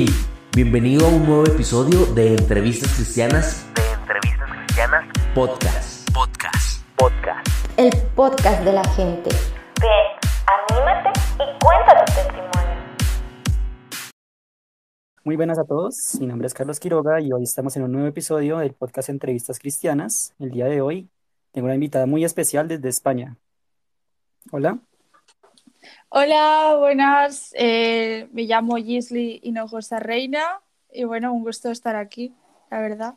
Hey, bienvenido a un nuevo episodio de Entrevistas Cristianas. De Entrevistas Cristianas Podcast. Podcast. Podcast. El podcast de la gente. Ven, anímate y cuenta tu testimonio. Muy buenas a todos, mi nombre es Carlos Quiroga y hoy estamos en un nuevo episodio del podcast Entrevistas Cristianas. El día de hoy tengo una invitada muy especial desde España. Hola. Hola, buenas. Eh, me llamo Gisli Hinojosa Reina y bueno, un gusto estar aquí, la verdad.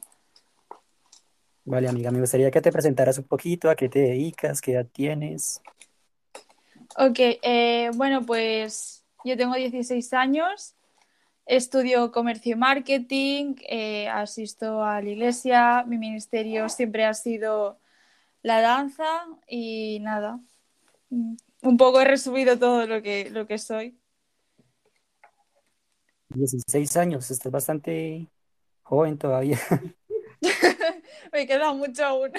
Vale, amiga, me gustaría que te presentaras un poquito, a qué te dedicas, qué edad tienes. Ok, eh, bueno, pues yo tengo 16 años, estudio comercio y marketing, eh, asisto a la iglesia, mi ministerio siempre ha sido la danza y nada, mm, un poco he resumido todo lo que, lo que soy. 16 años, estás bastante joven todavía. Me queda mucho aún.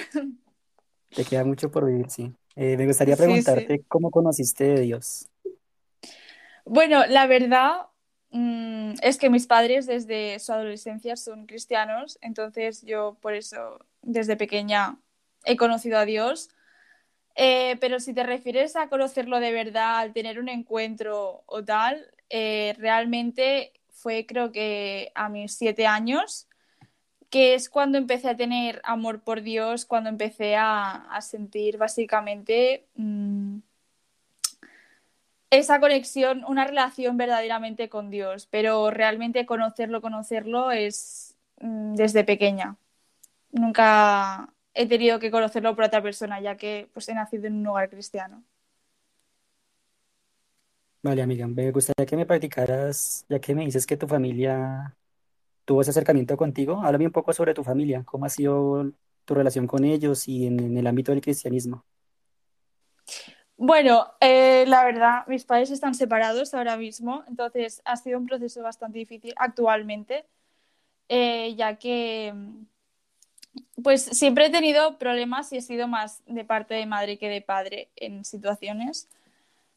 Te queda mucho por vivir, sí. Eh, me gustaría preguntarte sí. cómo conociste de Dios. Bueno, la verdad mm, es que mis padres desde su adolescencia son cristianos, entonces yo por eso desde pequeña he conocido a Dios. Eh, pero si te refieres a conocerlo de verdad, al tener un encuentro o tal, eh, realmente fue creo que a mis siete años, que es cuando empecé a tener amor por Dios, cuando empecé a, sentir básicamente mm, esa conexión, una relación verdaderamente con Dios, pero realmente conocerlo, conocerlo es mm, desde pequeña. Nunca he tenido que conocerlo por otra persona, ya que pues, he nacido en un hogar cristiano. Vale, amiga, me gustaría que me practicaras, ya que me dices que tu familia tuvo ese acercamiento contigo, háblame un poco sobre tu familia, cómo ha sido tu relación con ellos y en, en el ámbito del cristianismo. Bueno, eh, la verdad, mis padres están separados ahora mismo, entonces ha sido un proceso bastante difícil actualmente, eh, ya que pues siempre he tenido problemas y he sido más de parte de madre que de padre en situaciones.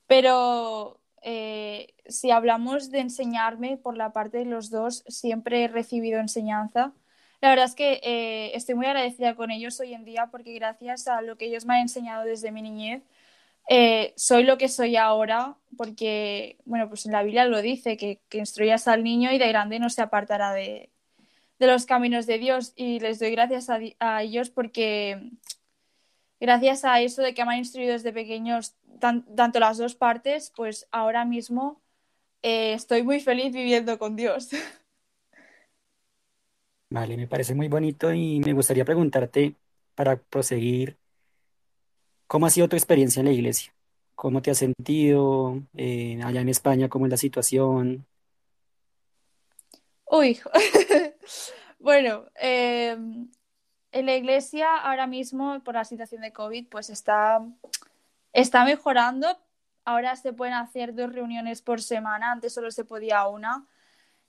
Pero eh, si hablamos de enseñarme por la parte de los dos, siempre he recibido enseñanza. La verdad es que eh, estoy muy agradecida con ellos hoy en día porque gracias a lo que ellos me han enseñado desde mi niñez, eh, soy lo que soy ahora porque, bueno, pues en la Biblia lo dice, que, que instruyas al niño y de grande no se apartará de, de los caminos de Dios y les doy gracias a, ellos porque gracias a eso de que me han instruido desde pequeños tan- tanto las dos partes, pues ahora mismo eh, estoy muy feliz viviendo con Dios. Vale, me parece muy bonito y me gustaría preguntarte, para proseguir, ¿cómo ha sido tu experiencia en la iglesia? ¿Cómo te has sentido eh, allá en España? ¿Cómo es la situación? Uy, bueno, eh, en la iglesia ahora mismo por la situación de COVID pues está, está mejorando. Ahora se pueden hacer dos reuniones por semana, antes solo se podía una.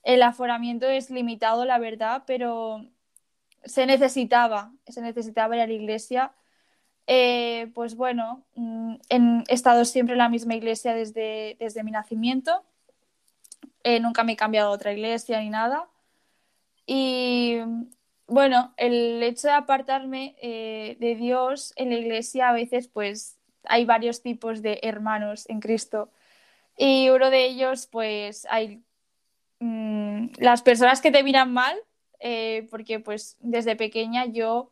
El aforamiento es limitado, la verdad, pero se necesitaba, se necesitaba ir a la iglesia. Eh, pues bueno, mm, he estado siempre en la misma iglesia desde, desde mi nacimiento. Eh, nunca me he cambiado a otra iglesia ni nada. Y bueno, el hecho de apartarme eh, de Dios en la iglesia a veces pues hay varios tipos de hermanos en Cristo. Y uno de ellos pues hay mm, las personas que te miran mal, eh, porque pues desde pequeña yo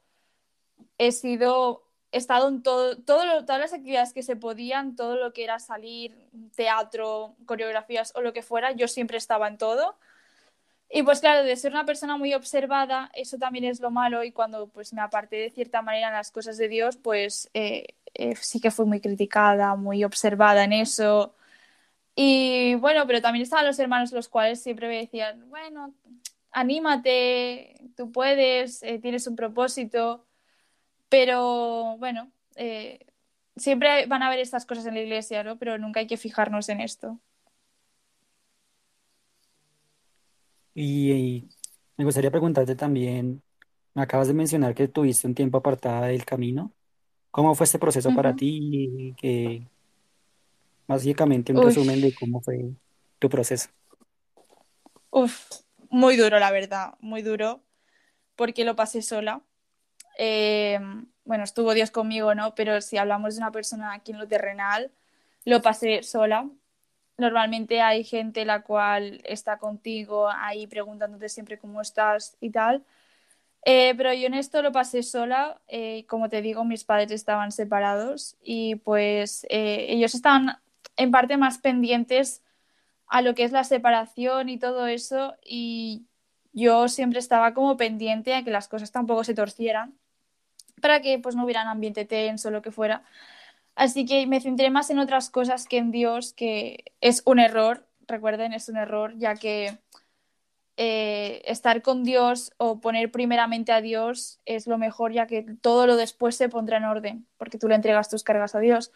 he sido, estado en todo, todo lo- todas las actividades que se podían, todo lo que era salir, teatro, coreografías o lo que fuera, yo siempre estaba en todo. Y pues claro, de ser una persona muy observada, eso también es lo malo y cuando pues me aparté de cierta manera en las cosas de Dios, pues eh, eh, sí que fui muy criticada, muy observada en eso. Y bueno, pero también estaban los hermanos los cuales siempre me decían, bueno, anímate, tú puedes, eh, tienes un propósito. Pero bueno, siempre van a haber estas cosas en la iglesia, ¿no? Pero nunca hay que fijarnos en esto. Y, y me gustaría preguntarte también, me acabas de mencionar que tuviste un tiempo apartada del camino. ¿Cómo fue este proceso para Ujú. ti? Que básicamente un Uy, resumen de cómo fue tu proceso. Uf, muy duro, la verdad, muy duro, porque lo pasé sola. Eh, bueno, estuvo Dios conmigo, ¿no? Pero si hablamos de una persona aquí en lo terrenal, lo pasé sola. Normalmente hay gente la cual está contigo ahí preguntándote siempre cómo estás y tal. Eh, pero yo en esto lo pasé sola. Eh, como te digo, mis padres estaban separados y pues eh, ellos estaban en parte más pendientes a lo que es la separación y todo eso y yo siempre estaba como pendiente a que las cosas tampoco se torcieran para que pues no hubieran ambiente tenso o lo que fuera. Así que me centré más en otras cosas que en Dios, que es un error, recuerden, es un error, ya que eh, estar con Dios o poner primeramente a Dios es lo mejor, ya que todo lo después se pondrá en orden, porque tú le entregas tus cargas a Dios.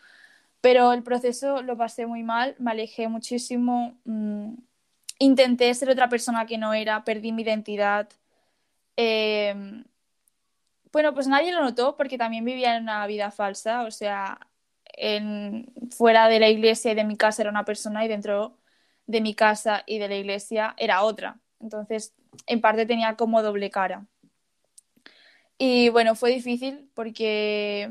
Pero el proceso lo pasé muy mal, me alejé muchísimo, mmm, intenté ser otra persona que no era, perdí mi identidad. Eh, bueno, pues nadie lo notó porque también vivía en una vida falsa, o sea, fuera de la iglesia y de mi casa era una persona y dentro de mi casa y de la iglesia era otra. Entonces, en parte tenía como doble cara. Y bueno, fue difícil porque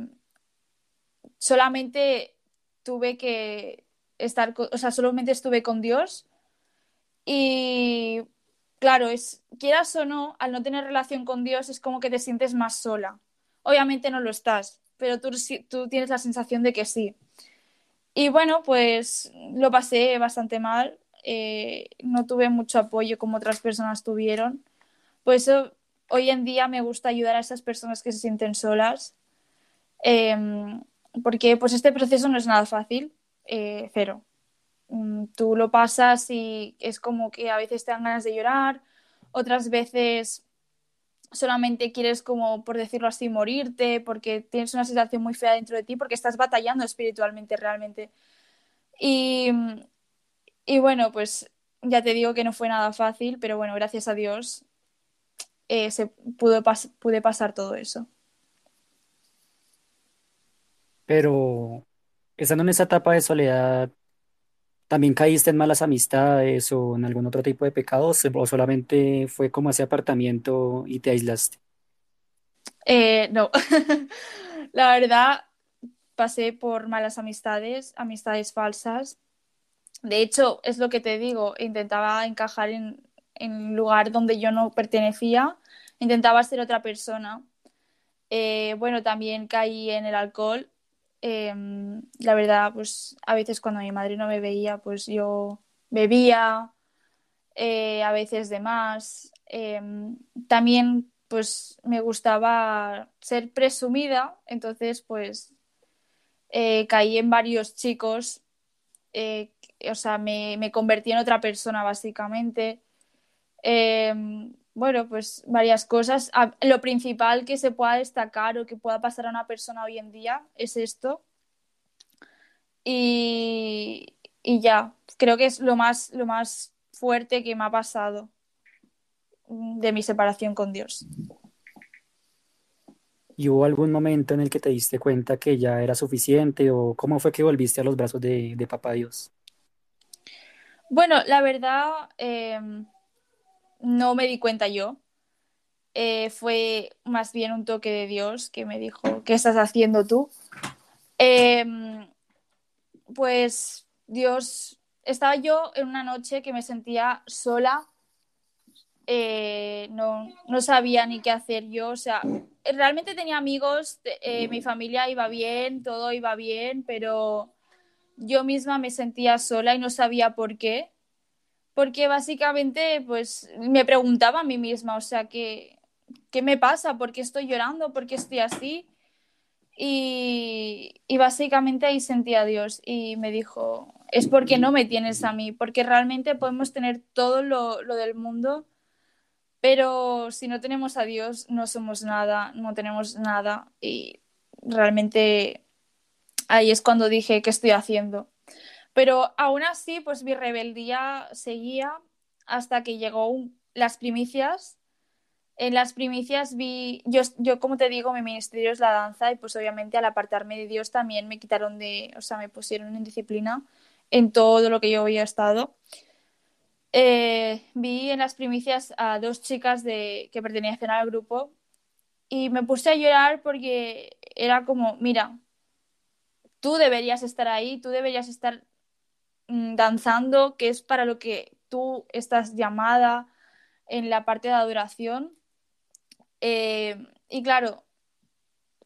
solamente tuve que estar, o sea, solamente estuve con Dios y claro, es, quieras o no, al no tener relación con Dios es como que te sientes más sola. Obviamente no lo estás, pero tú, tú tienes la sensación de que sí. Y bueno, pues lo pasé bastante mal, eh, no tuve mucho apoyo como otras personas tuvieron. Por eso hoy en día me gusta ayudar a esas personas que se sienten solas, eh, porque pues este proceso no es nada fácil, eh, cero. Mm, tú lo pasas y es como que a veces te dan ganas de llorar, otras veces solamente quieres como, por decirlo así, morirte, porque tienes una sensación muy fea dentro de ti, porque estás batallando espiritualmente realmente. Y, y bueno, pues ya te digo que no fue nada fácil, pero bueno, gracias a Dios eh, se pudo pude pasar todo eso. Pero estando en esa etapa de soledad, ¿también caíste en malas amistades o en algún otro tipo de pecados o solamente fue como ese apartamiento y te aislaste? Eh, no, la verdad pasé por malas amistades, amistades falsas. De hecho, es lo que te digo, intentaba encajar en, en un lugar donde yo no pertenecía, intentaba ser otra persona. Eh, bueno, también caí en el alcohol. Eh, la verdad, pues a veces cuando mi madre no me veía, pues yo bebía, eh, a veces de más. también, pues me gustaba ser presumida, entonces, pues caí en varios chicos eh, o sea, me, me, convertí en otra persona básicamente. Bueno, pues varias cosas. Lo principal que se pueda destacar o que pueda pasar a una persona hoy en día es esto. Y, y ya, creo que es lo más, lo más fuerte que me ha pasado de mi separación con Dios. ¿Y hubo algún momento en el que te diste cuenta que ya era suficiente o cómo fue que volviste a los brazos de, de Papá Dios? Bueno, la verdad, eh, no me di cuenta yo. Eh, fue más bien un toque de Dios que me dijo, ¿qué estás haciendo tú? Eh, pues Dios, estaba yo en una noche que me sentía sola, eh, no, no, sabía ni qué hacer yo, o sea, realmente tenía amigos, eh, mi familia iba bien, todo iba bien, pero yo misma me sentía sola y no sabía por qué, porque básicamente pues me preguntaba a mí misma, o sea, ¿qué, qué me pasa? ¿Por qué estoy llorando? ¿Por qué estoy así? Y, y básicamente ahí sentía a Dios y me dijo, es porque no me tienes a mí, porque realmente podemos tener todo lo, lo del mundo pero si no tenemos a Dios, no somos nada, no tenemos nada y realmente ahí es cuando dije, ¿qué estoy haciendo? Pero aún así, pues mi rebeldía seguía hasta que llegó las primicias. En las primicias vi, yo, yo como te digo, mi ministerio es la danza y pues obviamente al apartarme de Dios también me quitaron de, o sea, me pusieron en disciplina en todo lo que yo había estado. eh, vi en las primicias a dos chicas de, que pertenecían al grupo y me puse a llorar porque era como, mira, tú deberías estar ahí, tú deberías estar danzando, que es para lo que tú estás llamada en la parte de adoración. Eh, y claro,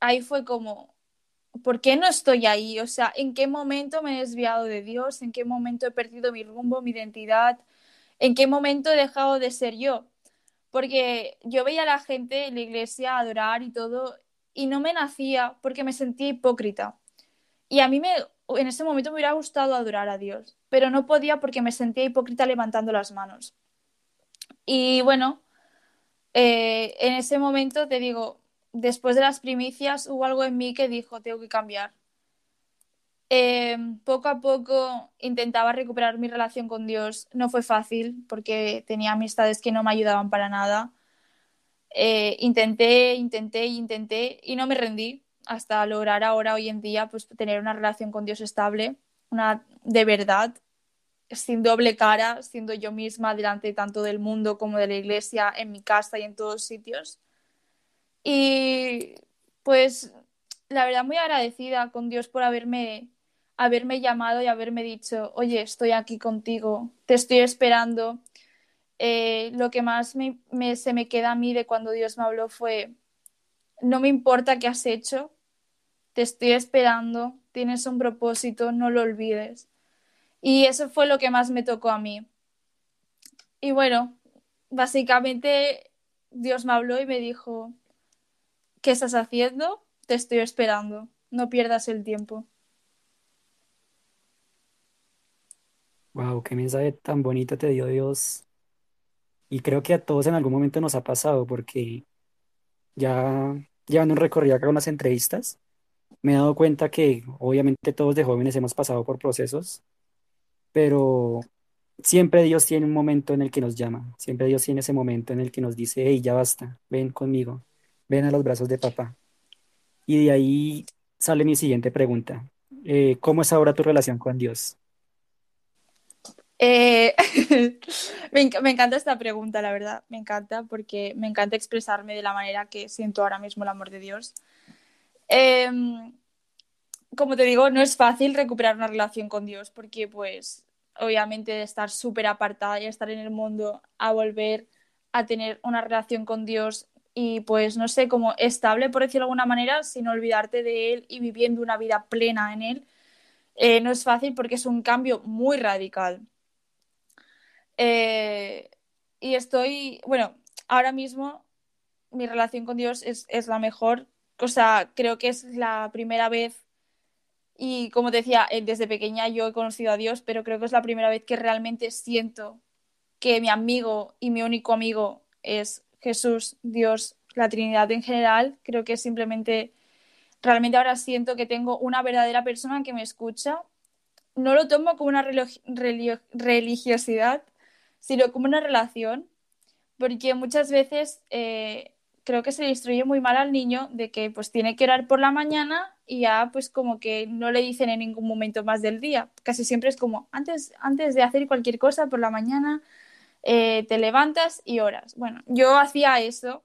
ahí fue como, ¿por qué no estoy ahí? O sea, ¿en qué momento me he desviado de Dios? ¿En qué momento he perdido mi rumbo, mi identidad? ¿En qué momento he dejado de ser yo? Porque yo veía a la gente en la iglesia adorar y todo, y no me nacía porque me sentía hipócrita. Y a mí me, en ese momento me hubiera gustado adorar a Dios, pero no podía porque me sentía hipócrita levantando las manos. Y bueno, eh, en ese momento te digo, después de las primicias hubo algo en mí que dijo, tengo que cambiar. Eh, poco a poco intentaba recuperar mi relación con Dios. No fue fácil porque tenía amistades que no me ayudaban para nada. Eh, intenté, intenté, intenté y no me rendí hasta lograr ahora, hoy en día, pues tener una relación con Dios estable, una de verdad, sin doble cara, siendo yo misma delante tanto del mundo como de la iglesia, en mi casa y en todos sitios. Y pues la verdad muy agradecida con Dios por haberme, haberme llamado y haberme dicho, oye, estoy aquí contigo, te estoy esperando. Eh, lo que más me, se me queda a mí de cuando Dios me habló fue, no me importa qué has hecho, te estoy esperando, tienes un propósito, no lo olvides. Y eso fue lo que más me tocó a mí. Y bueno, básicamente Dios me habló y me dijo, ¿qué estás haciendo? Te estoy esperando, no pierdas el tiempo. Wow, qué mensaje tan bonito te dio Dios. Y creo que a todos en algún momento nos ha pasado, porque ya llevando un recorrido acá con unas entrevistas, me he dado cuenta que obviamente todos de jóvenes hemos pasado por procesos, pero siempre Dios tiene un momento en el que nos llama, siempre Dios tiene ese momento en el que nos dice, hey, ya basta, ven conmigo, ven a los brazos de papá. Y de ahí sale mi siguiente pregunta. Eh, ¿cómo es ahora tu relación con Dios? Eh, me, encanta esta pregunta, la verdad, me encanta porque me encanta expresarme de la manera que siento ahora mismo el amor de Dios. Eh, como te digo, no es fácil recuperar una relación con Dios porque pues obviamente de estar súper apartada y estar en el mundo a volver a tener una relación con Dios y pues no sé, como estable por decirlo de alguna manera, sin olvidarte de Él y viviendo una vida plena en Él, eh, no es fácil porque es un cambio muy radical. Eh, y estoy, bueno, ahora mismo mi relación con Dios es, es la mejor, o sea, creo que es la primera vez y como te decía, eh, desde pequeña yo he conocido a Dios, pero creo que es la primera vez que realmente siento que mi amigo y mi único amigo es Jesús, Dios, la Trinidad en general. Creo que simplemente, realmente ahora siento que tengo una verdadera persona que me escucha. No lo tomo como una religiosidad, sino como una relación, porque muchas veces eh, creo que se le instruye muy mal al niño de que pues tiene que orar por la mañana y ya pues como que no le dicen en ningún momento más del día. Casi siempre es como antes, antes de hacer cualquier cosa por la mañana eh, te levantas y oras. Bueno, yo hacía eso,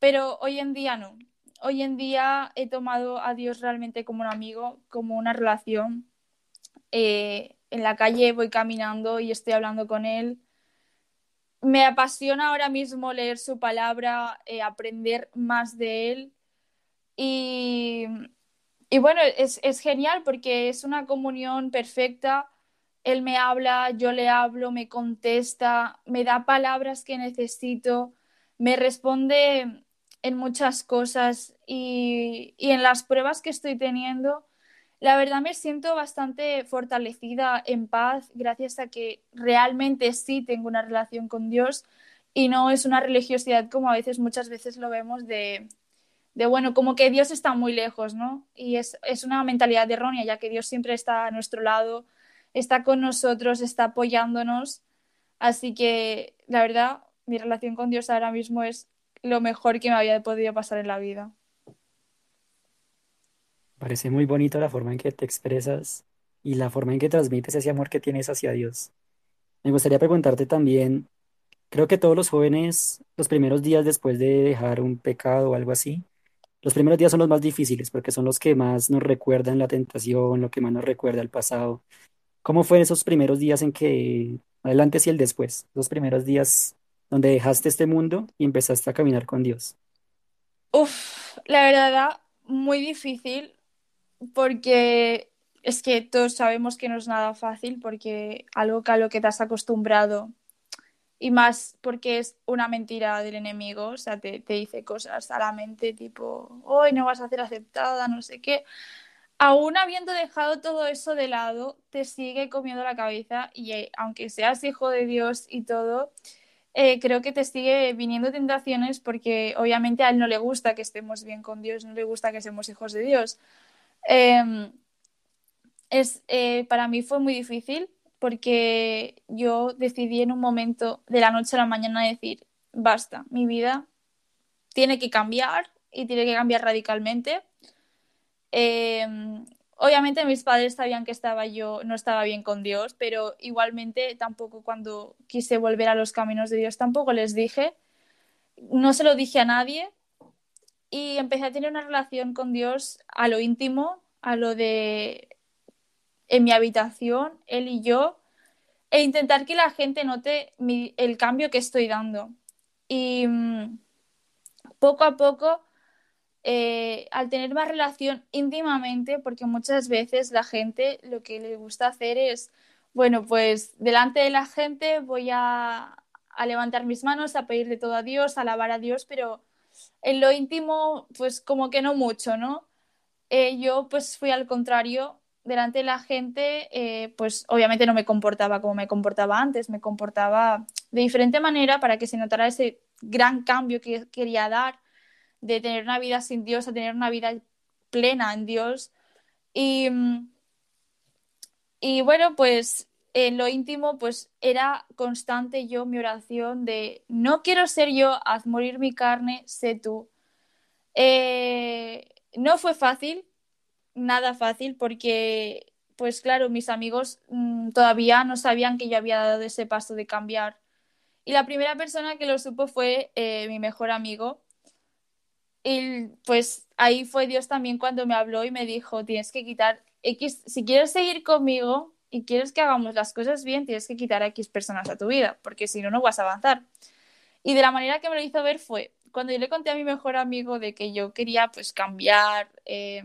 pero hoy en día no. Hoy en día he tomado a Dios realmente como un amigo, como una relación. Eh, en la calle voy caminando y estoy hablando con él me apasiona ahora mismo leer su palabra, eh, aprender más de él. Y, y bueno, es, es, genial porque es una comunión perfecta. Él me habla, yo le hablo, me contesta, me da palabras que necesito, me responde en muchas cosas y, y en las pruebas que estoy teniendo la verdad me siento bastante fortalecida, en paz, gracias a que realmente sí tengo una relación con Dios y no es una religiosidad como a veces, muchas veces lo vemos de, de bueno, como que Dios está muy lejos, ¿no? Y es, es una mentalidad errónea, ya que Dios siempre está a nuestro lado, está con nosotros, está apoyándonos. Así que, la verdad, mi relación con Dios ahora mismo es lo mejor que me había podido pasar en la vida. Parece muy bonito la forma en que te expresas y la forma en que transmites ese amor que tienes hacia Dios. Me gustaría preguntarte también, creo que todos los jóvenes, los primeros días después de dejar un pecado o algo así, los primeros días son los más difíciles porque son los que más nos recuerdan la tentación, lo que más nos recuerda el pasado. ¿Cómo fueron esos primeros días en que, adelante y el después, los primeros días donde dejaste este mundo y empezaste a caminar con Dios? Uf, la verdad, muy difícil porque es que todos sabemos que no es nada fácil porque algo que a lo que te has acostumbrado y más porque es una mentira del enemigo, o sea, te, te dice cosas a la mente tipo, hoy no vas a ser aceptada, no sé qué. Aún habiendo dejado todo eso de lado, te sigue comiendo la cabeza y eh, aunque seas hijo de Dios y todo, eh, creo que te sigue viniendo tentaciones porque obviamente a él no le gusta que estemos bien con Dios, no le gusta que seamos hijos de Dios. Eh, es, eh, para mí fue muy difícil porque yo decidí en un momento de la noche a la mañana decir, basta, mi vida tiene que cambiar y tiene que cambiar radicalmente. Eh, obviamente mis padres sabían que estaba yo, no estaba bien con Dios, pero igualmente tampoco cuando quise volver a los caminos de Dios, tampoco les dije, no se lo dije a nadie y empecé a tener una relación con Dios a lo íntimo, a lo de en mi habitación, él y yo, e intentar que la gente note el cambio que estoy dando. Y mmm, poco a poco, eh, al tener más relación íntimamente, porque muchas veces la gente lo que le gusta hacer es, bueno, pues delante de la gente voy a, a levantar mis manos, a pedir de todo a Dios, a alabar a Dios, pero en lo íntimo, pues como que no mucho, ¿no? Eh, yo pues fui al contrario delante de la gente, eh, pues obviamente no me comportaba como me comportaba antes, me comportaba de diferente manera para que se notara ese gran cambio que quería dar de tener una vida sin Dios a tener una vida plena en Dios. Y, y bueno, pues en lo íntimo, pues era constante yo mi oración de no quiero ser yo, haz morir mi carne, sé tú. Eh, no fue fácil, nada fácil porque, pues claro, mis amigos mmm, todavía no sabían que yo había dado ese paso de cambiar. Y la primera persona que lo supo fue eh, mi mejor amigo. Y pues ahí fue Dios también cuando me habló y me dijo, tienes que quitar X, si quieres seguir conmigo y quieres que hagamos las cosas bien, tienes que quitar a X personas a tu vida, porque si no, no vas a avanzar. Y de la manera que me lo hizo ver fue, cuando yo le conté a mi mejor amigo de que yo quería pues cambiar, eh,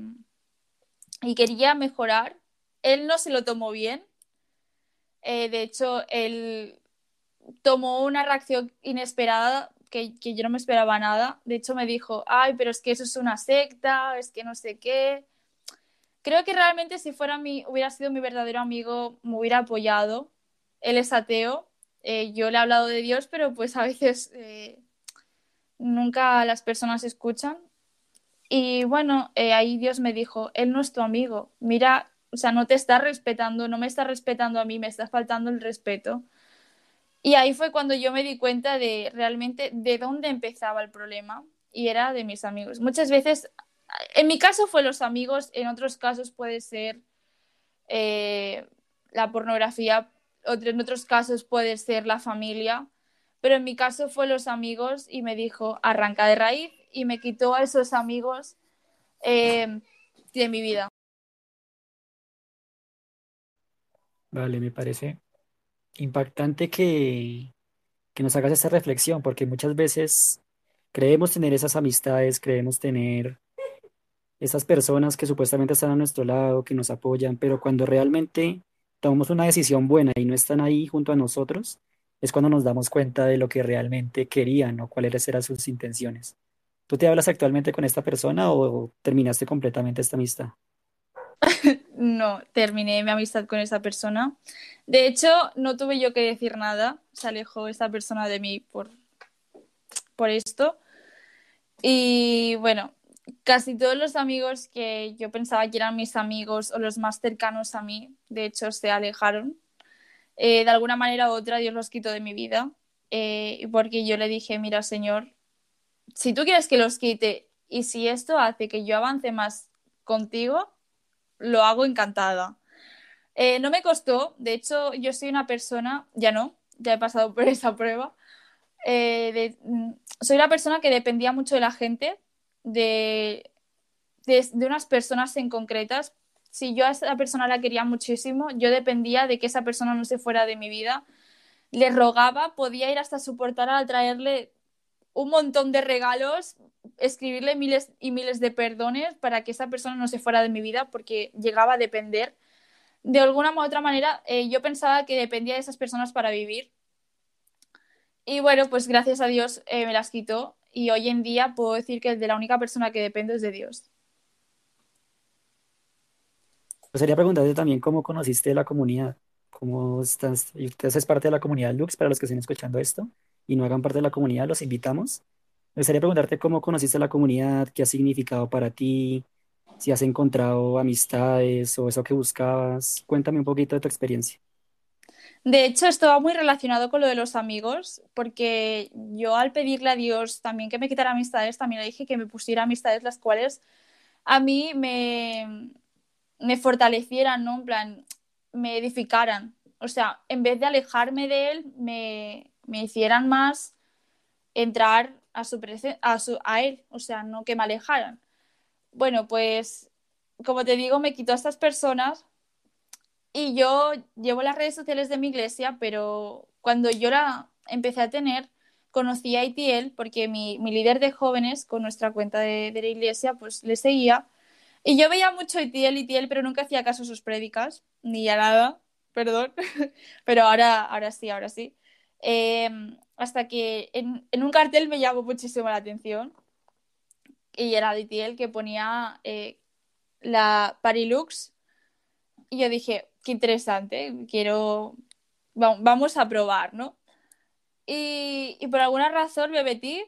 y quería mejorar. Él no se lo tomó bien. Eh, de hecho, él tomó una reacción inesperada que, que, yo no me esperaba nada. De hecho, me dijo, ay, pero es que eso es una secta, es que no sé qué. Creo que realmente si fuera mi, hubiera sido mi verdadero amigo, me hubiera apoyado. Él es ateo. Eh, yo le he hablado de Dios, pero pues a veces eh, nunca las personas escuchan. Y bueno, eh, ahí Dios me dijo, Él no es tu amigo, mira, o sea, no te está respetando, no me está respetando a mí, me está faltando el respeto. Y ahí fue cuando yo me di cuenta de realmente de dónde empezaba el problema y era de mis amigos. Muchas veces, en mi caso fue los amigos, en otros casos puede ser eh, la pornografía, en otros casos puede ser la familia, pero en mi caso fue los amigos y me dijo, arranca de raíz y me quitó a esos amigos eh, de mi vida. Vale, me parece impactante que, que nos hagas esta reflexión, porque muchas veces creemos tener esas amistades, creemos tener esas personas que supuestamente están a nuestro lado, que nos apoyan, pero cuando realmente tomamos una decisión buena y no están ahí junto a nosotros, es cuando nos damos cuenta de lo que realmente querían o cuáles eran sus intenciones. ¿Tú te hablas actualmente con esta persona o terminaste completamente esta amistad? no, terminé mi amistad con esa persona. De hecho, no tuve yo que decir nada. Se alejó esa persona de mí por, por esto. Y bueno, casi todos los amigos que yo pensaba que eran mis amigos o los más cercanos a mí, de hecho, se alejaron. Eh, de alguna manera u otra, Dios los quitó de mi vida. Eh, porque yo le dije, mira, Señor, si tú quieres que los quite y si esto hace que yo avance más contigo, lo hago encantada. Eh, no me costó, de hecho, yo soy una persona, ya no, ya he pasado por esa prueba. Mm, soy una persona que dependía mucho de la gente, de, de, de unas personas en concretas. Si yo a esa persona la quería muchísimo, yo dependía de que esa persona no se fuera de mi vida. Le rogaba, podía ir hasta su portal a traerle un montón de regalos, escribirle miles y miles de perdones para que esa persona no se fuera de mi vida porque llegaba a depender. De alguna u otra manera, eh, yo pensaba que dependía de esas personas para vivir. Y bueno, pues gracias a Dios eh, me las quitó y hoy en día puedo decir que de la única persona que dependo es de Dios. Me gustaría preguntarte también cómo conociste la comunidad, cómo estás, y haces parte de la comunidad Lux, para los que estén escuchando esto y no hagan parte de la comunidad, los invitamos. Me gustaría preguntarte cómo conociste la comunidad, qué ha significado para ti, si has encontrado amistades o eso que buscabas. Cuéntame un poquito de tu experiencia. De hecho, esto va muy relacionado con lo de los amigos, porque yo al pedirle a Dios también que me quitara amistades, también le dije que me pusiera amistades las cuales a mí me, fortalecieran, ¿no? En plan, me edificaran. O sea, en vez de alejarme de él, me, me hicieran más entrar a, su a, su, a él, o sea, no que me alejaran. Bueno, pues, como te digo, me quitó a estas personas y yo llevo las redes sociales de mi iglesia, pero cuando yo la empecé a tener, conocí a ITL porque mi, mi líder de jóvenes con nuestra cuenta de, de la iglesia, pues le seguía. Y yo veía mucho ITL, ITL, pero nunca hacía caso a sus prédicas, ni a nada, perdón. Pero ahora, ahora sí, ahora sí. Eh, hasta que en, en un cartel me llamó muchísimo la atención y era de ITL que ponía eh, la Parilux y yo dije, qué interesante, quiero, va- vamos a probar, ¿no? Y, y por alguna razón me metí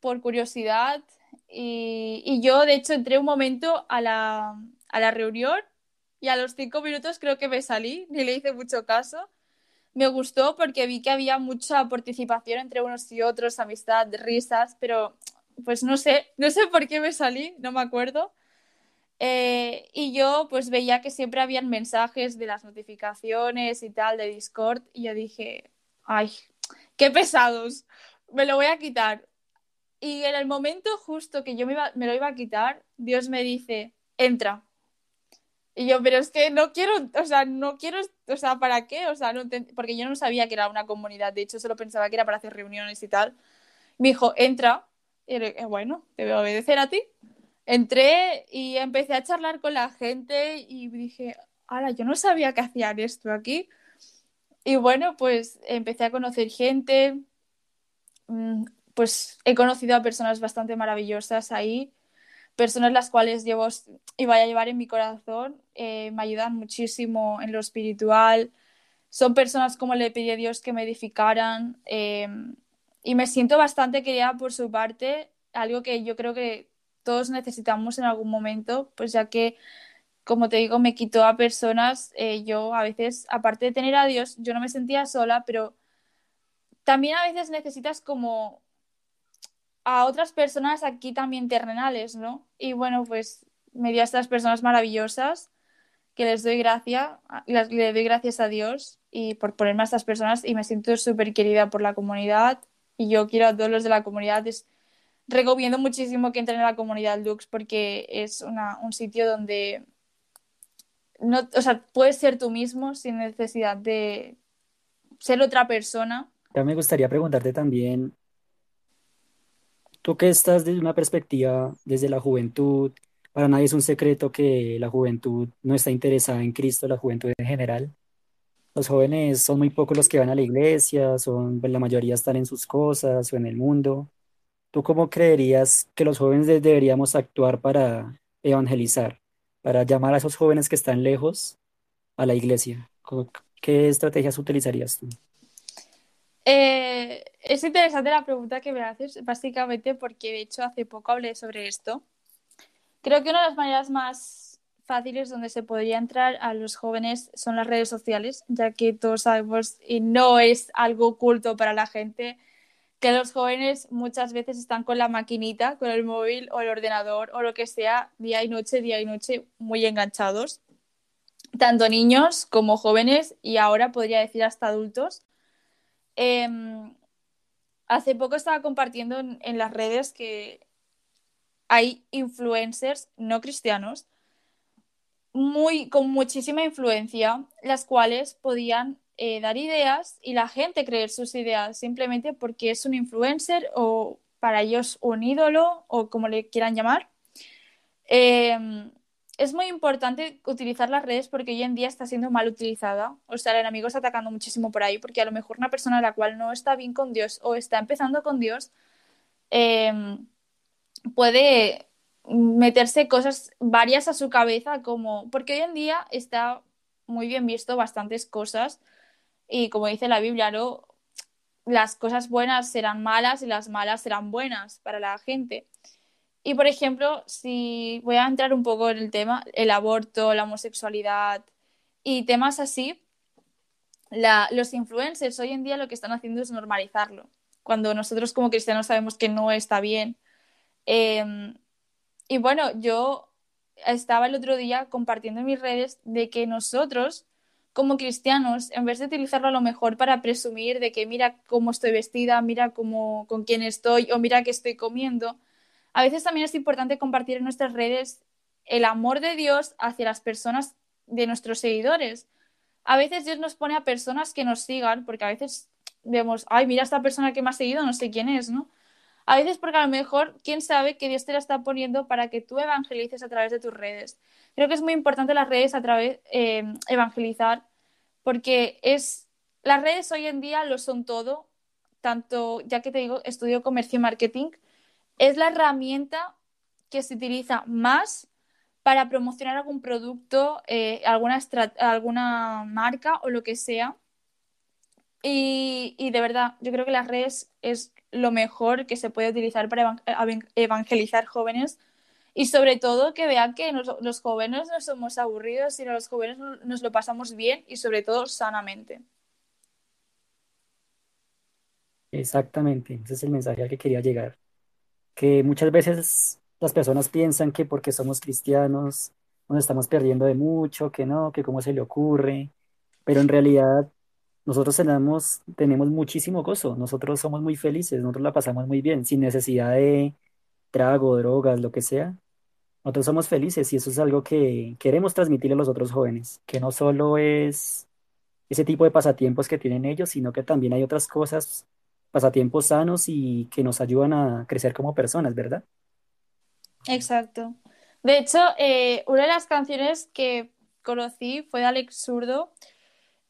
por curiosidad y, y yo de hecho entré un momento a la, a la reunión y a los cinco minutos creo que me salí, ni le hice mucho caso. Me gustó porque vi que había mucha participación entre unos y otros, amistad, risas, pero pues no sé, no sé por qué me salí, no me acuerdo. Eh, y yo pues veía que siempre habían mensajes de las notificaciones y tal de Discord y yo dije, ay, qué pesados, me lo voy a quitar. Y en el momento justo que yo me, lo iba a quitar, Dios me dice, entra. Y yo, pero es que no quiero, o sea, no quiero, o sea, ¿para qué? O sea, no porque yo no sabía que era una comunidad, de hecho solo pensaba que era para hacer reuniones y tal. Me dijo, entra. Y dije, bueno, te voy a obedecer a ti. Entré y empecé a charlar con la gente y dije, ahora, yo no sabía que hacían esto aquí. Y bueno, pues empecé a conocer gente, mm, pues he conocido a personas bastante maravillosas ahí, personas las cuales llevo y voy a llevar en mi corazón, eh, me ayudan muchísimo en lo espiritual, son personas como le pedí a Dios que me edificaran eh, y me siento bastante querida por su parte, algo que yo creo que todos necesitamos en algún momento, pues ya que, como te digo, me quitó a personas, eh, yo a veces, aparte de tener a Dios, yo no me sentía sola, pero también a veces necesitas como a otras personas aquí también terrenales, ¿no? Y bueno, pues me dio a estas personas maravillosas que les doy gracias, le doy gracias a Dios y por ponerme a estas personas y me siento súper querida por la comunidad y yo quiero a todos los de la comunidad, es- recomiendo muchísimo que entren a la comunidad Lux porque es una, un sitio donde no, o sea, puedes ser tú mismo sin necesidad de ser otra persona. Ya me gustaría preguntarte también, tú que estás desde una perspectiva desde la juventud, para nadie es un secreto que la juventud no está interesada en Cristo, la juventud en general. Los jóvenes son muy pocos los que van a la iglesia, son, pues, la mayoría están en sus cosas o en el mundo. ¿Tú cómo creerías que los jóvenes de- deberíamos actuar para evangelizar, para llamar a esos jóvenes que están lejos a la iglesia? ¿Cómo- ¿Qué estrategias utilizarías tú? Eh, es interesante la pregunta que me haces, básicamente porque de hecho hace poco hablé sobre esto. Creo que una de las maneras más fáciles donde se podría entrar a los jóvenes son las redes sociales, ya que todos sabemos, y no es algo oculto para la gente, que los jóvenes muchas veces están con la maquinita, con el móvil o el ordenador o lo que sea, día y noche, día y noche, muy enganchados. tanto niños como jóvenes y ahora podría decir hasta adultos. Em, hace poco estaba compartiendo en, en las redes que hay influencers no cristianos muy, con muchísima influencia, las cuales podían eh, dar ideas y la gente creer sus ideas simplemente porque es un influencer o para ellos un ídolo o como le quieran llamar. Eh, es muy importante utilizar las redes porque hoy en día está siendo mal utilizada. O sea, el enemigo está atacando muchísimo por ahí porque a lo mejor una persona a la cual no está bien con Dios o está empezando con Dios eh, puede meterse cosas varias a su cabeza como porque hoy en día está muy bien visto bastantes cosas y como dice la Biblia, ¿no? las cosas buenas serán malas y las malas serán buenas para la gente. Y por ejemplo, si voy a entrar un poco en el tema, el aborto, la homosexualidad y temas así, la, los influencers hoy en día lo que están haciendo es normalizarlo, cuando nosotros como cristianos sabemos que no está bien. Eh, y bueno, yo estaba el otro día compartiendo en mis redes de que nosotros, como cristianos, en vez de utilizarlo a lo mejor para presumir de que mira cómo estoy vestida, mira cómo, con quién estoy o mira qué estoy comiendo, a veces también es importante compartir en nuestras redes el amor de Dios hacia las personas de nuestros seguidores. A veces Dios nos pone a personas que nos sigan, porque a veces vemos, ay, mira esta persona que me ha seguido, no sé quién es, ¿no? A veces porque a lo mejor, quién sabe que Dios te la está poniendo para que tú evangelices a través de tus redes. Creo que es muy importante las redes a través eh, evangelizar, porque es las redes hoy en día lo son todo, tanto ya que te digo, estudio comercio y marketing, es la herramienta que se utiliza más para promocionar algún producto, eh, alguna, alguna marca o lo que sea. Y, y, de verdad, yo creo que las redes es lo mejor que se puede utilizar para evangelizar jóvenes y sobre todo que vean que nos, los jóvenes no somos aburridos, sino los jóvenes nos lo pasamos bien y sobre todo sanamente. Exactamente, ese es el mensaje al que quería llegar. Que muchas veces las personas piensan que porque somos cristianos nos estamos perdiendo de mucho, que no, que cómo se le ocurre, pero en realidad nosotros tenemos, tenemos muchísimo gozo, nosotros somos muy felices, nosotros la pasamos muy bien, sin necesidad de trago, drogas, lo que sea. Nosotros somos felices y eso es algo que queremos transmitirle a los otros jóvenes, que no solo es ese tipo de pasatiempos que tienen ellos, sino que también hay otras cosas, pasatiempos sanos y que nos ayudan a crecer como personas, ¿verdad? Exacto. De hecho, eh, una de las canciones que conocí fue de Alex Zurdo,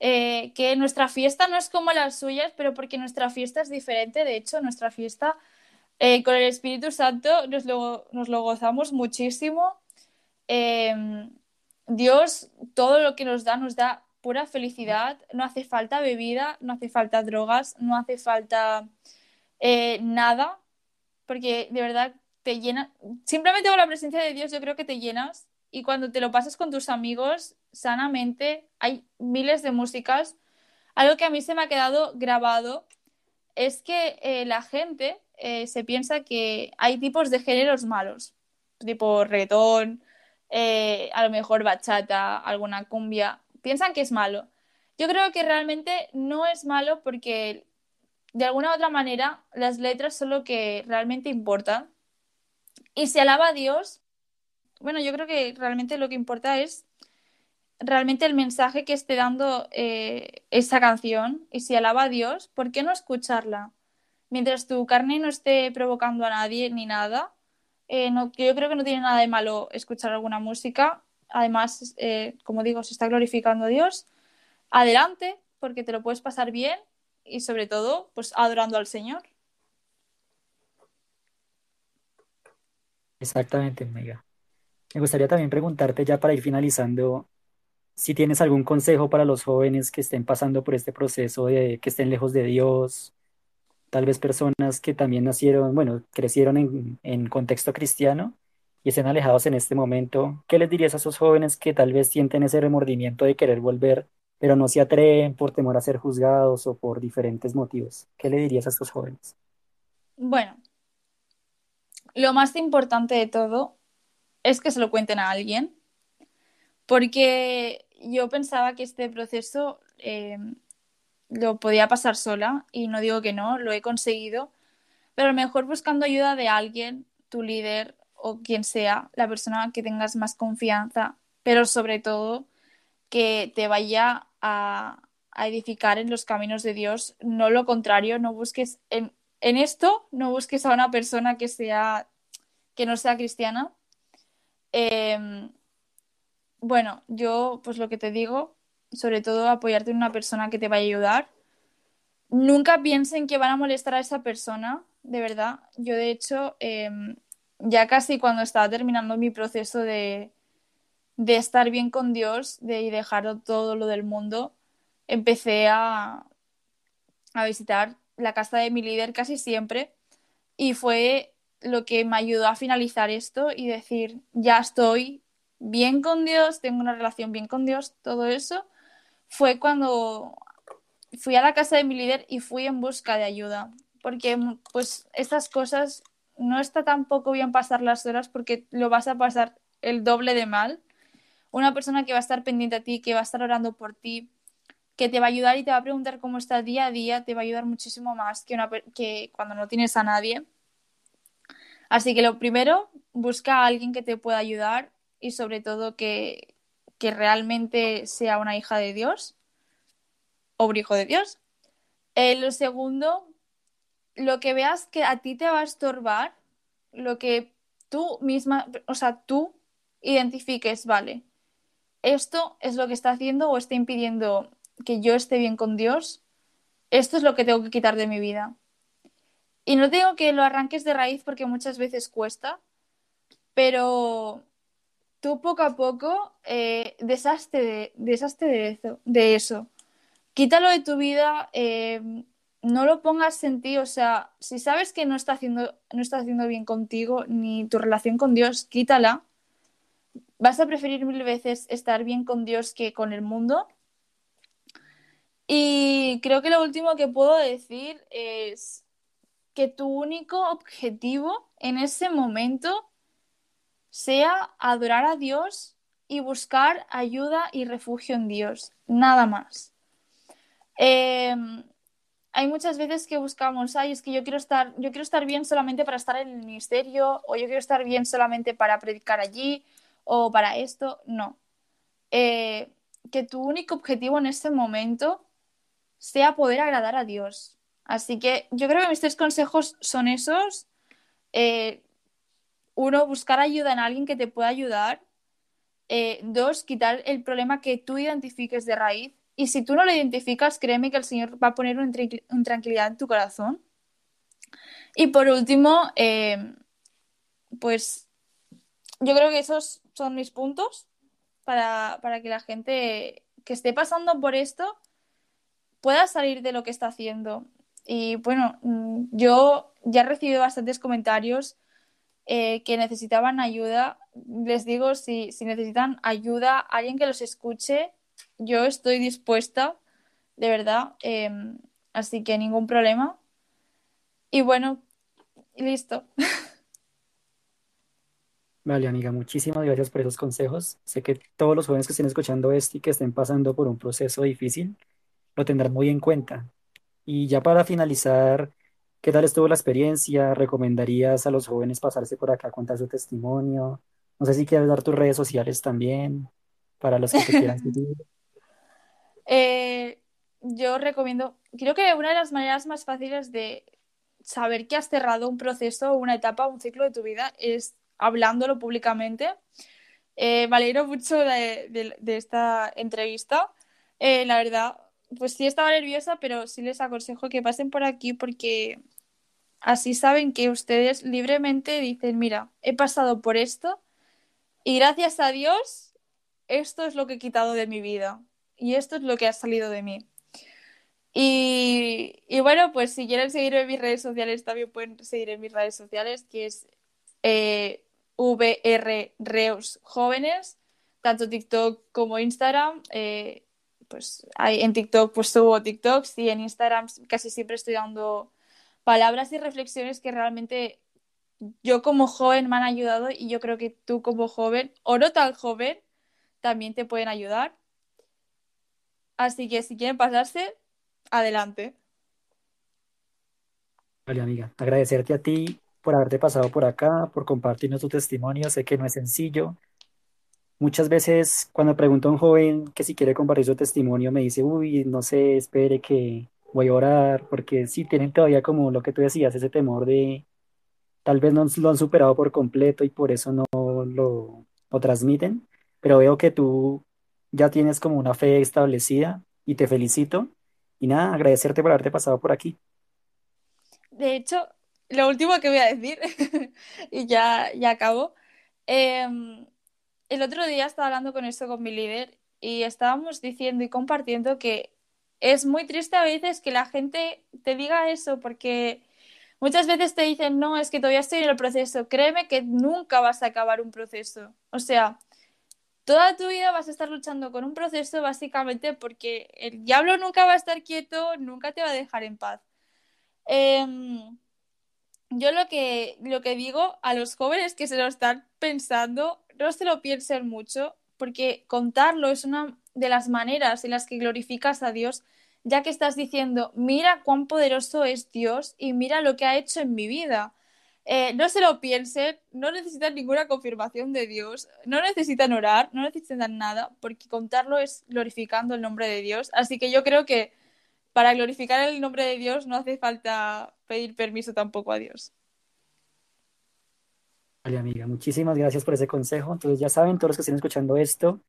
eh, que nuestra fiesta no es como las suyas, pero porque nuestra fiesta es diferente. De hecho, nuestra fiesta eh, con el Espíritu Santo nos lo, nos lo gozamos muchísimo. Eh, Dios, todo lo que nos da, nos da pura felicidad. No hace falta bebida, no hace falta drogas, no hace falta eh, nada, porque de verdad te llena. Simplemente con la presencia de Dios, yo creo que te llenas y cuando te lo pasas con tus amigos sanamente, hay miles de músicas. Algo que a mí se me ha quedado grabado es que eh, la gente eh, se piensa que hay tipos de géneros malos, tipo reggaetón, eh, a lo mejor bachata, alguna cumbia. Piensan que es malo. Yo creo que realmente no es malo porque de alguna u otra manera las letras son lo que realmente importa. Y se alaba a Dios bueno, yo creo que realmente lo que importa es realmente el mensaje que esté dando eh, esa canción y si alaba a Dios, ¿por qué no escucharla? Mientras tu carne no esté provocando a nadie ni nada, eh, no, yo creo que no tiene nada de malo escuchar alguna música. Además, eh, como digo, se está glorificando a Dios. Adelante, porque te lo puedes pasar bien y sobre todo, pues adorando al Señor. Exactamente, Mega. Me gustaría también preguntarte ya para ir finalizando, si tienes algún consejo para los jóvenes que estén pasando por este proceso de que estén lejos de Dios, tal vez personas que también nacieron, bueno, crecieron en, en contexto cristiano y estén alejados en este momento, ¿qué les dirías a esos jóvenes que tal vez sienten ese remordimiento de querer volver, pero no se atreven por temor a ser juzgados o por diferentes motivos? ¿Qué le dirías a estos jóvenes? Bueno, lo más importante de todo es que se lo cuenten a alguien. Porque yo pensaba que este proceso eh, lo podía pasar sola y no digo que no, lo he conseguido, pero mejor buscando ayuda de alguien, tu líder o quien sea, la persona que tengas más confianza, pero sobre todo que te vaya a, edificar en los caminos de Dios, no lo contrario, no busques en, en esto, no busques a una persona que sea que no sea cristiana. Eh, bueno, yo pues lo que te digo, sobre todo apoyarte en una persona que te vaya a ayudar. Nunca piensen que van a molestar a esa persona, de verdad. Yo de hecho, eh, ya casi cuando estaba terminando mi proceso de, de estar bien con Dios, de dejar todo lo del mundo, empecé a, a visitar la casa de mi líder casi siempre y fue lo que me ayudó a finalizar esto y decir, ya estoy bien con Dios, tengo una relación bien con Dios, todo eso, fue cuando fui a la casa de mi líder y fui en busca de ayuda, porque pues estas cosas no está tampoco bien pasar las horas porque lo vas a pasar el doble de mal. Una persona que va a estar pendiente a ti, que va a estar orando por ti, que te va a ayudar y te va a preguntar cómo estás día a día, te va a ayudar muchísimo más que, una, que cuando no tienes a nadie. Así que lo primero, busca a alguien que te pueda ayudar y sobre todo que, que realmente sea una hija de Dios o un hijo de Dios. Eh, lo segundo, lo que veas que a ti te va a estorbar, lo que tú misma, o sea, tú identifiques, vale, esto es lo que está haciendo o está impidiendo que yo esté bien con Dios, esto es lo que tengo que quitar de mi vida. Y no digo que lo arranques de raíz porque muchas veces cuesta, pero tú poco a poco eh, deshazte, de, deshazte de, eso, de eso. Quítalo de tu vida, eh, no lo pongas en ti, o sea, si sabes que no está haciendo, no está haciendo bien contigo ni tu relación con Dios, quítala. Vas a preferir mil veces estar bien con Dios que con el mundo. Y creo que lo último que puedo decir es que tu único objetivo en ese momento sea adorar a Dios y buscar ayuda y refugio en Dios, nada más. Eh, hay muchas veces que buscamos, ay, es que yo quiero estar, yo quiero estar bien solamente para estar en el ministerio, o yo quiero estar bien solamente para predicar allí, o para esto. No. Eh, que tu único objetivo en ese momento sea poder agradar a Dios. Así que yo creo que mis tres consejos son esos. Eh, uno, buscar ayuda en alguien que te pueda ayudar. Eh, dos, quitar el problema que tú identifiques de raíz. Y si tú no lo identificas, créeme que el Señor va a poner una, tranquilidad en tu corazón. Y por último, eh, pues yo creo que esos son mis puntos para, para que la gente que esté pasando por esto pueda salir de lo que está haciendo. Y bueno, mm, yo ya he recibido bastantes comentarios eh, que necesitaban ayuda. Les digo, si, si necesitan ayuda, alguien que los escuche, yo estoy dispuesta, de verdad. Em, así que ningún problema. Y bueno, listo. Vale, amiga, muchísimas gracias por esos consejos. Sé que todos los jóvenes que estén escuchando esto y que estén pasando por un proceso difícil lo tendrán muy en cuenta. Y ya para finalizar, ¿qué tal estuvo la experiencia? ¿Recomendarías a los jóvenes pasarse por acá a contar su testimonio? No sé si quieres dar tus redes sociales también para los que te quieran seguir. Eh, yo recomiendo, creo que una de las maneras más fáciles de saber que has cerrado un proceso, una etapa, un ciclo de tu vida es hablándolo públicamente. Eh, me alegro mucho de, de esta entrevista. Eh, la verdad, pues sí estaba nerviosa, pero sí les aconsejo que pasen por aquí porque así saben que ustedes libremente dicen, mira, he pasado por esto y gracias a Dios esto es lo que he quitado de mi vida y esto es lo que ha salido de mí. Y, bueno, pues si quieren seguirme en mis redes sociales, también pueden seguir en mis redes sociales, que es eh, VR Reus Jóvenes, tanto TikTok como Instagram. Eh, pues en TikTok pues subo TikToks y en Instagram casi siempre estoy dando palabras y reflexiones que realmente yo como joven me han ayudado y yo creo que tú como joven o no tan joven también te pueden ayudar. Así que si quieren pasarse, adelante. Vale, amiga, agradecerte a ti por haberte pasado por acá, por compartirnos tu testimonio. Sé que no es sencillo. Muchas veces cuando pregunto a un joven que si quiere compartir su testimonio, me dice, uy, no sé, espere que voy a orar, porque sí tienen todavía como lo que tú decías, ese temor de tal vez no lo han superado por completo y por eso no lo, lo transmiten, pero veo que tú ya tienes como una fe establecida y te felicito. Y nada, agradecerte por haberte pasado por aquí. De hecho, lo último que voy a decir, y ya, ya acabo, em, el otro día estaba hablando con esto con mi líder y estábamos diciendo y compartiendo que es muy triste a veces que la gente te diga eso porque muchas veces te dicen, no, es que todavía estoy en el proceso. Créeme que nunca vas a acabar un proceso. O sea, toda tu vida vas a estar luchando con un proceso básicamente porque el diablo nunca va a estar quieto, nunca te va a dejar en paz. Em, yo lo que, lo que digo a los jóvenes que se lo están pensando, no se lo piensen mucho, porque contarlo es una de las maneras en las que glorificas a Dios, ya que estás diciendo, mira cuán poderoso es Dios y mira lo que ha hecho en mi vida. Eh, no se lo piensen, no necesitan ninguna confirmación de Dios, no necesitan orar, no necesitan nada, porque contarlo es glorificando el nombre de Dios. Así que yo creo que para glorificar el nombre de Dios no hace falta pedir permiso tampoco a Dios. Vale, amiga, muchísimas gracias por ese consejo. Entonces ya saben, todos los que estén escuchando esto,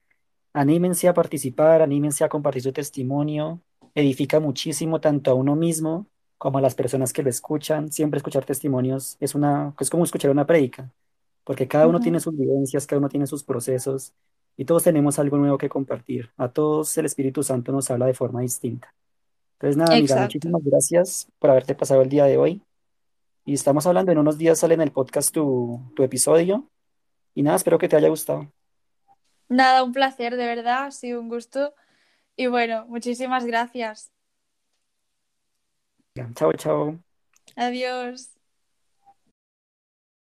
anímense a participar, anímense a compartir su testimonio, edifica muchísimo tanto a uno mismo como a las personas que lo escuchan. Siempre escuchar testimonios es una, es como escuchar una prédica, porque cada uno tiene sus vivencias, cada uno tiene sus procesos y todos tenemos algo nuevo que compartir. A todos el Espíritu Santo nos habla de forma distinta. Entonces, nada, amiga, muchísimas gracias por haberte pasado el día de hoy. Y estamos hablando, en unos días sale en el podcast tu, tu episodio. Y nada, espero que te haya gustado. Nada, un placer, de verdad, ha sido un gusto. Y bueno, muchísimas gracias. Chao, chao. Adiós.